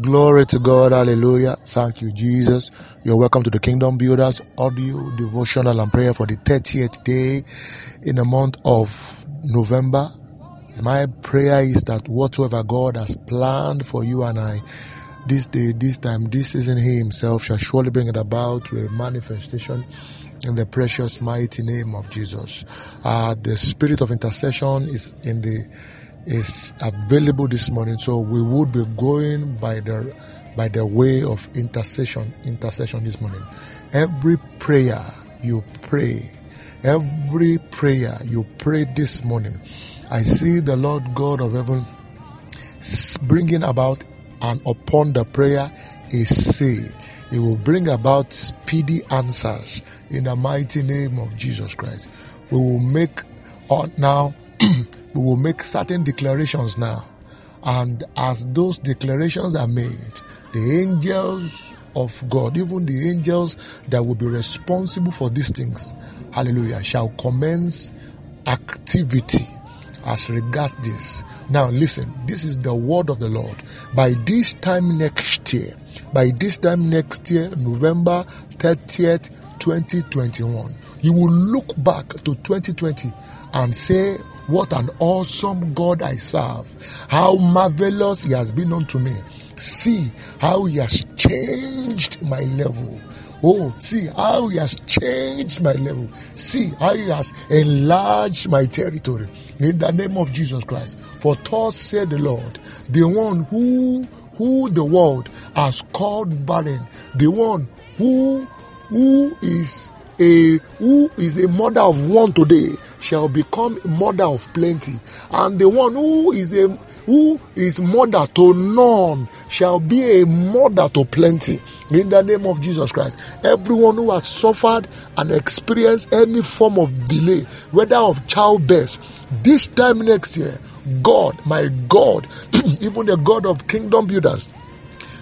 Glory to God. Hallelujah. Thank you, Jesus. You're welcome to the Kingdom Builders audio devotional and prayer for the 30th day in the month of November. My prayer is that whatsoever God has planned for you and I this day, this time, this season, He Himself shall surely bring it about to a manifestation in the precious, mighty name of Jesus. Uh, the spirit of intercession is in the is available this morning. So we would be going by the by the way of intercession, intercession this morning. Every prayer you pray, every prayer you pray this morning, I see the Lord God of heaven bringing about and upon the prayer a say. It will bring about speedy answers in the mighty name of Jesus Christ. We will make uh, now we will make certain declarations now. And as those declarations are made, the angels of God, even the angels that will be responsible for these things, hallelujah, shall commence activity as regards this. Now, listen, this is the word of the Lord. By this time next year, by this time next year, November 30th, 2021, you will look back to 2020 and say, what an awesome God I serve. How marvelous He has been unto me. See how He has changed my level. Oh, see how He has changed my level. See how He has enlarged my territory. In the name of Jesus Christ. For thus said the Lord, the one who who the world has called barren, the one who who is a who is a mother of one today shall become mother of plenty and the one who is a who is mother to none shall be a mother to plenty. In the name of jesus christ everyone who has suffered and experienced any form of delay whether of childbirth this time next year god my god even the god of kingdom builders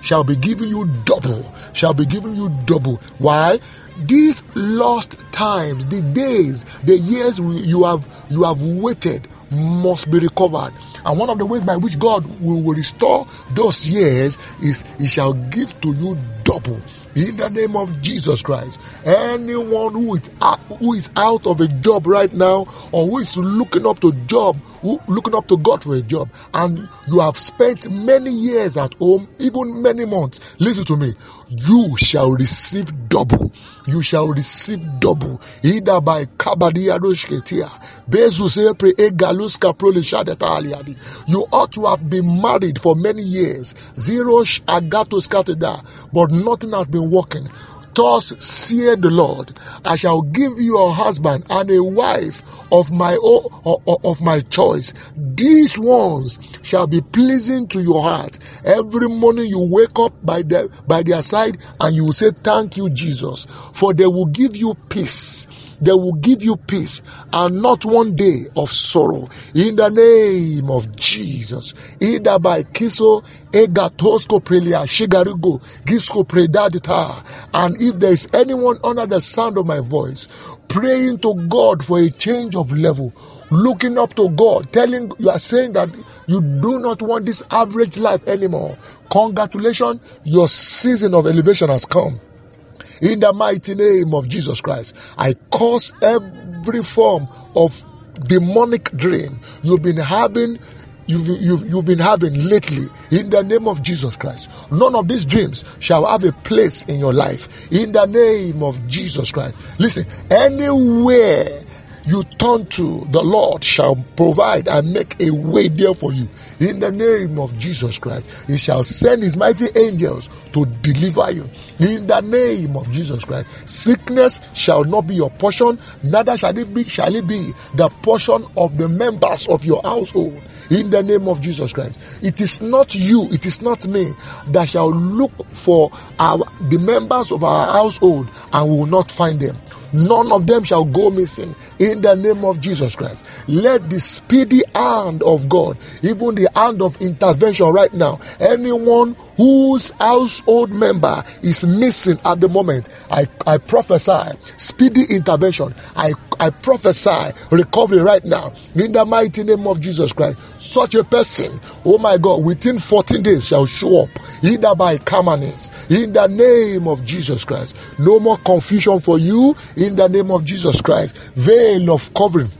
shall be giving you double, shall be giving you double. Why? These lost times, the days, the years you have you have waited must be recovered. And one of the ways by which God will, restore those years is He shall give to you double in the name of Jesus Christ. Anyone who is who is out of a job right now, or who is looking up to job, who, looking up to God for a job, and you have spent many years at home, even many months. Listen to me. You shall receive double. You shall receive double. Either by kabadiadoshketia, bezusepre egaluska prolishadetaliadi. You ought to have been married for many years. Zero agatos kateda, but nothing has been working. Thus saith the Lord, I shall give you a husband and a wife of my of my choice. These ones shall be pleasing to your heart. Every morning you wake up by their by their side and you will say, Thank you, Jesus, for they will give you peace they will give you peace and not one day of sorrow. In the name of Jesus. Either by Kiso, Egatosko Prelia, Shigarigo, Gisko Predadita. And if there is anyone under the sound of my voice praying to God for a change of level, looking up to God, telling you are saying that you do not want this average life anymore. Congratulations, your season of elevation has come. In the mighty name of Jesus Christ, I cause every form of demonic dream you've been having You've, you've, you've been having lately in the name of Jesus Christ. None of these dreams shall have a place in your life in the name of Jesus Christ. Listen, anywhere you turn to, the Lord shall provide and make a way there for you. In the name of Jesus Christ, He shall send His mighty angels to deliver you. In the name of Jesus Christ, sickness shall not be your portion, neither shall it be shall it be the portion of the members of your household. In the name of Jesus Christ, it is not you, it is not me that shall look for our the members of our household and will not find them none of them shall go missing in the name of Jesus Christ. Let the speedy hand of God, even the hand of intervention right now, anyone whose household member is missing at the moment, I, I prophesy speedy intervention. I, I prophesy recovery right now in the mighty name of Jesus Christ. Such a person, oh my God, within 14 days shall show up either by permanence in the name of Jesus Christ. No more confusion for you in the name of Jesus Christ. Veil of covering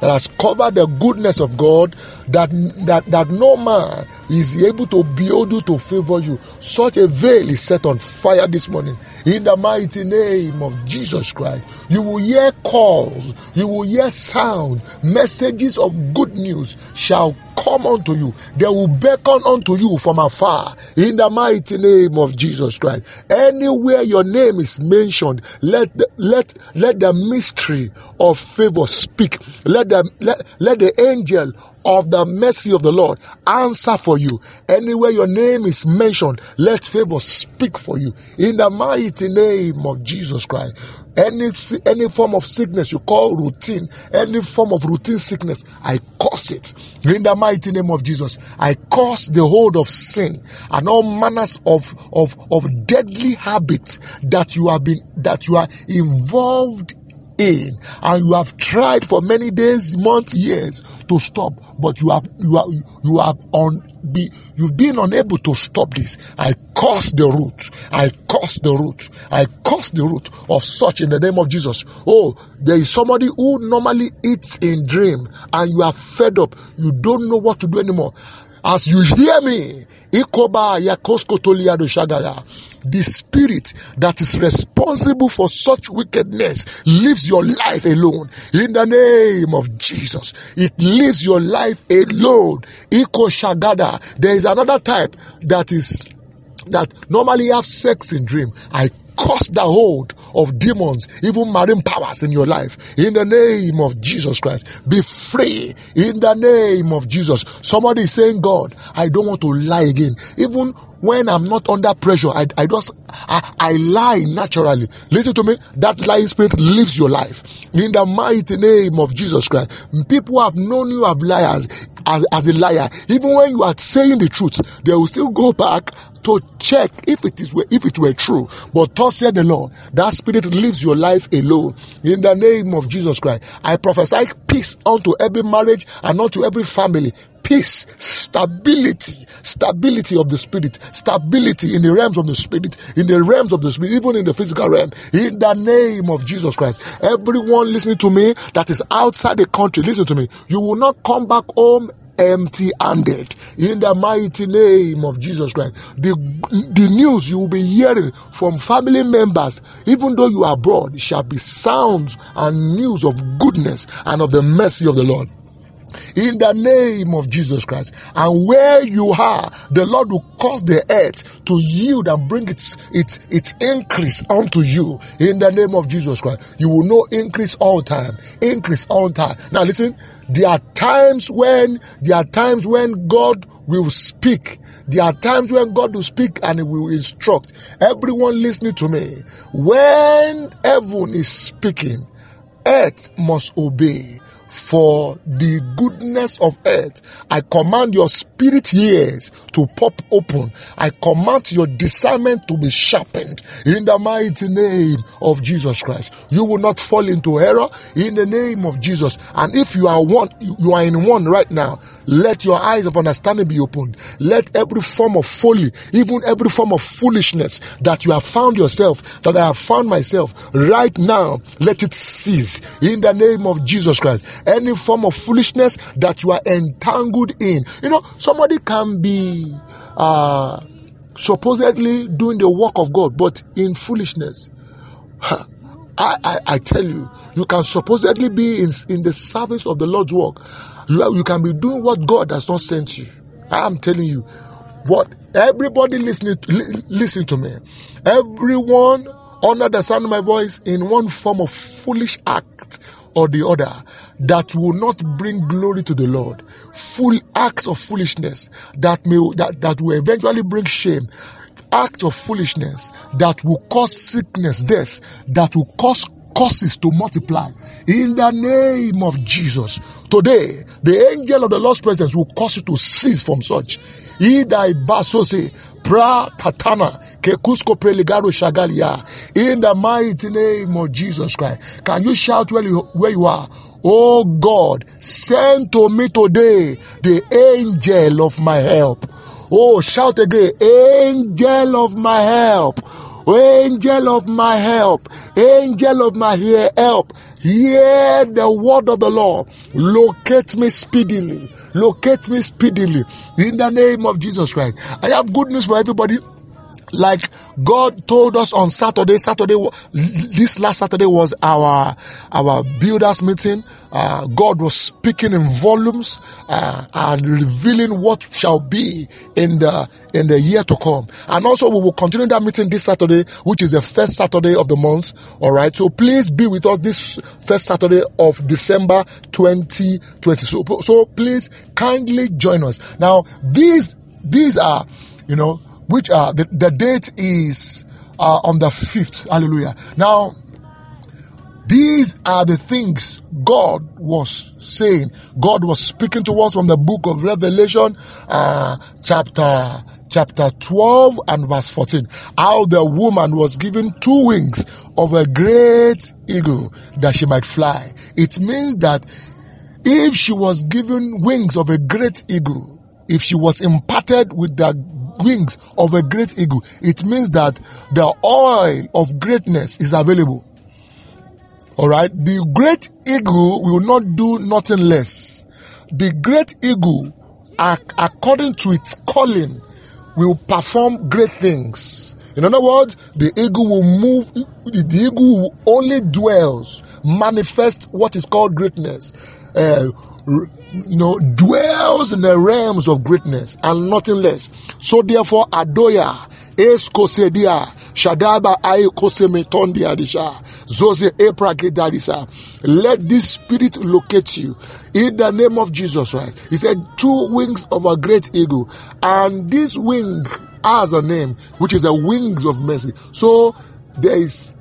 that has covered the goodness of God that that that no man is able to build you to favor you. Such a veil is set on fire this morning in the mighty name of Jesus Christ. You will hear calls, you will hear sound, messages of good news shall come unto you. They will beckon unto you from afar in the mighty name of Jesus Christ. Anywhere your name is mentioned, let the, let let the mystery of favor speak. Let the let, let the angel of the mercy of the Lord answer for you. Anywhere your name is mentioned, let favor speak for you. In the mighty name of Jesus Christ. Any, any form of sickness you call routine, any form of routine sickness, I curse it. In the mighty name of Jesus, I curse the hold of sin and all manners of, of, of deadly habits that you have been, that you are involved in. And you have tried for many days months years to stop. But you have you are you have on be you've been unable to stop this. I curse the root. I curse the root. I curse the root of such in the name of jesus. Oh there is somebody who normally eats in dream and you are fed up. You don't know what to do anymore. As you hear me ikoba yakosko toliado the spirit that is responsible for such wickedness lives your life alone in the name of Jesus. It lives your life alone. Iko Shagada. There is another type that is that normally have sex in dream. I curse the hold of demons, even marine powers in your life. In the name of Jesus Christ, be free. In the name of Jesus. Somebody is saying, God, I don't want to lie again. Even when I'm not under pressure, I, I just I, I lie naturally. Listen to me. That lying spirit lives your life. In the mighty name of Jesus Christ. People have known you as liars as, as a liar. Even when you are saying the truth, they will still go back to check if it is if it were true. But thus said the Lord, that spirit lives your life alone. In the name of Jesus Christ, I prophesy peace unto every marriage and unto every family peace, stability, stability of the spirit, stability in the realms of the spirit, in the realms of the spirit, even in the physical realm. In the name of Jesus Christ, everyone listening to me that is outside the country, listen to me. You will not come back home empty handed in the mighty name of Jesus Christ. The, the news you will be hearing from family members, even though you are abroad, shall be sounds and news of goodness and of the mercy of the Lord in the name of Jesus Christ. And where you are, the Lord will cause the earth to yield and bring its its its increase unto you in the name of Jesus Christ. You will know increase all time, increase all time. Now listen, there are times when there are times when God will speak. There are times when God will speak and He will instruct. Everyone listening to me, when heaven is speaking, earth must obey for the goodness of earth. I command your spirit ears to pop open. I command your discernment to be sharpened in the mighty name of Jesus Christ. You will not fall into error in the name of Jesus. And if you are one, you are in one right now, let your eyes of understanding be opened. Let every form of folly, even every form of foolishness that you have found yourself, that I have found myself right now, let it cease in the name of Jesus Christ any form of foolishness that you are entangled in. You know, somebody can be uh, supposedly doing the work of God, but in foolishness. I, I, I, tell you, you can supposedly be in, in the service of the Lord's work. You, you can be doing what God has not sent you. I am telling you, what everybody listening to, listen to me. Everyone under the sound of my voice in one form of foolish act or the other that will not bring glory to the Lord. Full acts of foolishness that may that, that will eventually bring shame. Act of foolishness that will cause sickness, death, that will cause causes to multiply in the name of Jesus. Today, the angel of the Lord's presence will cause you to cease from such Ida Basose, Pra Tatana, Kekusko Preligaro Shagalia. In the mighty name of Jesus Christ. Can you shout where you, where you are? Oh God, send to me today the angel of my help. Oh, shout again, angel of my help. Angel of my help, angel of my help, hear the word of the Lord. Locate me speedily. Locate me speedily. In the name of Jesus Christ. I have good news for everybody like God told us on Saturday. Saturday, this last Saturday was our our builders meeting. Uh, God was speaking in volumes uh, and revealing what shall be in the in the year to come. And also, we will continue that meeting this Saturday, which is the first Saturday of the month. All right. So please be with us this first Saturday of December 2020. So, so please kindly join us. Now, these these are you know which uh, the, the date is uh, on the 5th. Hallelujah. Now, these are the things God was saying. God was speaking to us from the book of Revelation, uh, chapter chapter 12 and verse 14. How the woman was given two wings of a great eagle that she might fly. It means that if she was given wings of a great eagle, if she was imparted with the wings of a great eagle, it means that the oil of greatness is available. All right. The great eagle will not do nothing less. The great eagle, according to its calling, will perform great things. In other words, the eagle will move, the eagle only dwells, manifest what is called greatness. Uh, you know, dwells in the realms of greatness and nothing less. So therefore, Adoya, Eskosedia, Shadaba Ai Kosemetondiadisha, Zose Eprakidadisa. Let this spirit locate you in the name of Jesus Christ. He said, Two wings of a great eagle, and this wing has a name, which is a wings of mercy. So there is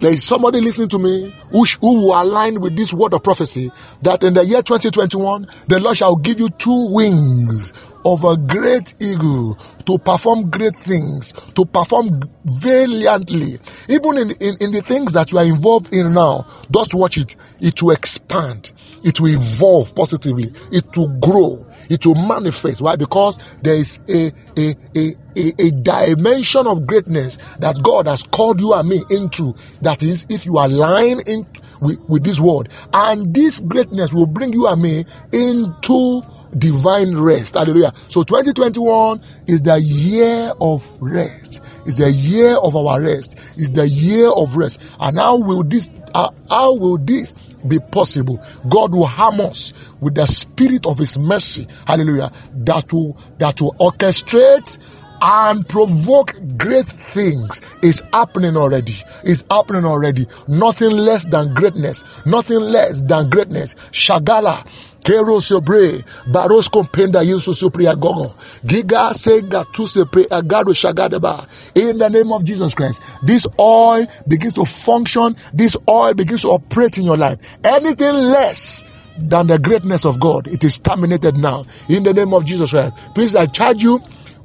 there is somebody listening to me who, who will align with this word of prophecy that in the year 2021, the Lord shall give you two wings of a great eagle to perform great things, to perform valiantly. Even in, in, in the things that you are involved in now, just watch it. It will expand, it will evolve positively, it will grow it will manifest. Why? Because there is a, a, a, a, a dimension of greatness that God has called you and me into. That is, if you align in with, with this word, and this greatness will bring you and me into divine rest. Hallelujah. So 2021 is the year of rest. Is the year of our rest. Is the year of rest. And how will this uh, how will this be possible? God will harm us with the spirit of his mercy. Hallelujah. That will that will orchestrate and provoke great things is happening already. Is happening already. Nothing less than greatness. Nothing less than greatness. Shagala. Kero sobre baros compenda yusu supria gogo. Giga senga tu sepre agado shagadaba. In the name of Jesus Christ, this oil begins to function. This oil begins to operate in your life. Anything less than the greatness of God, it is terminated now. In the name of Jesus Christ, please I charge you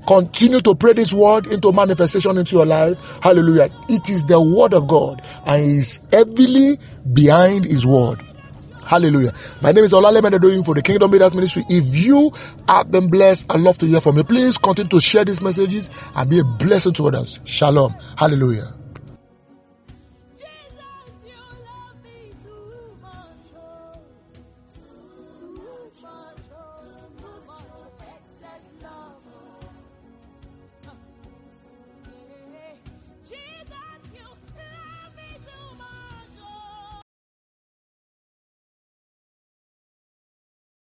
Continue to pray this word into manifestation into your life. Hallelujah. It is the word of God and is heavily behind his word. Hallelujah. My name is Olale doing for the Kingdom Builders Ministry. If you have been blessed, i love to hear from you. Please continue to share these messages and be a blessing to others. Shalom. Hallelujah.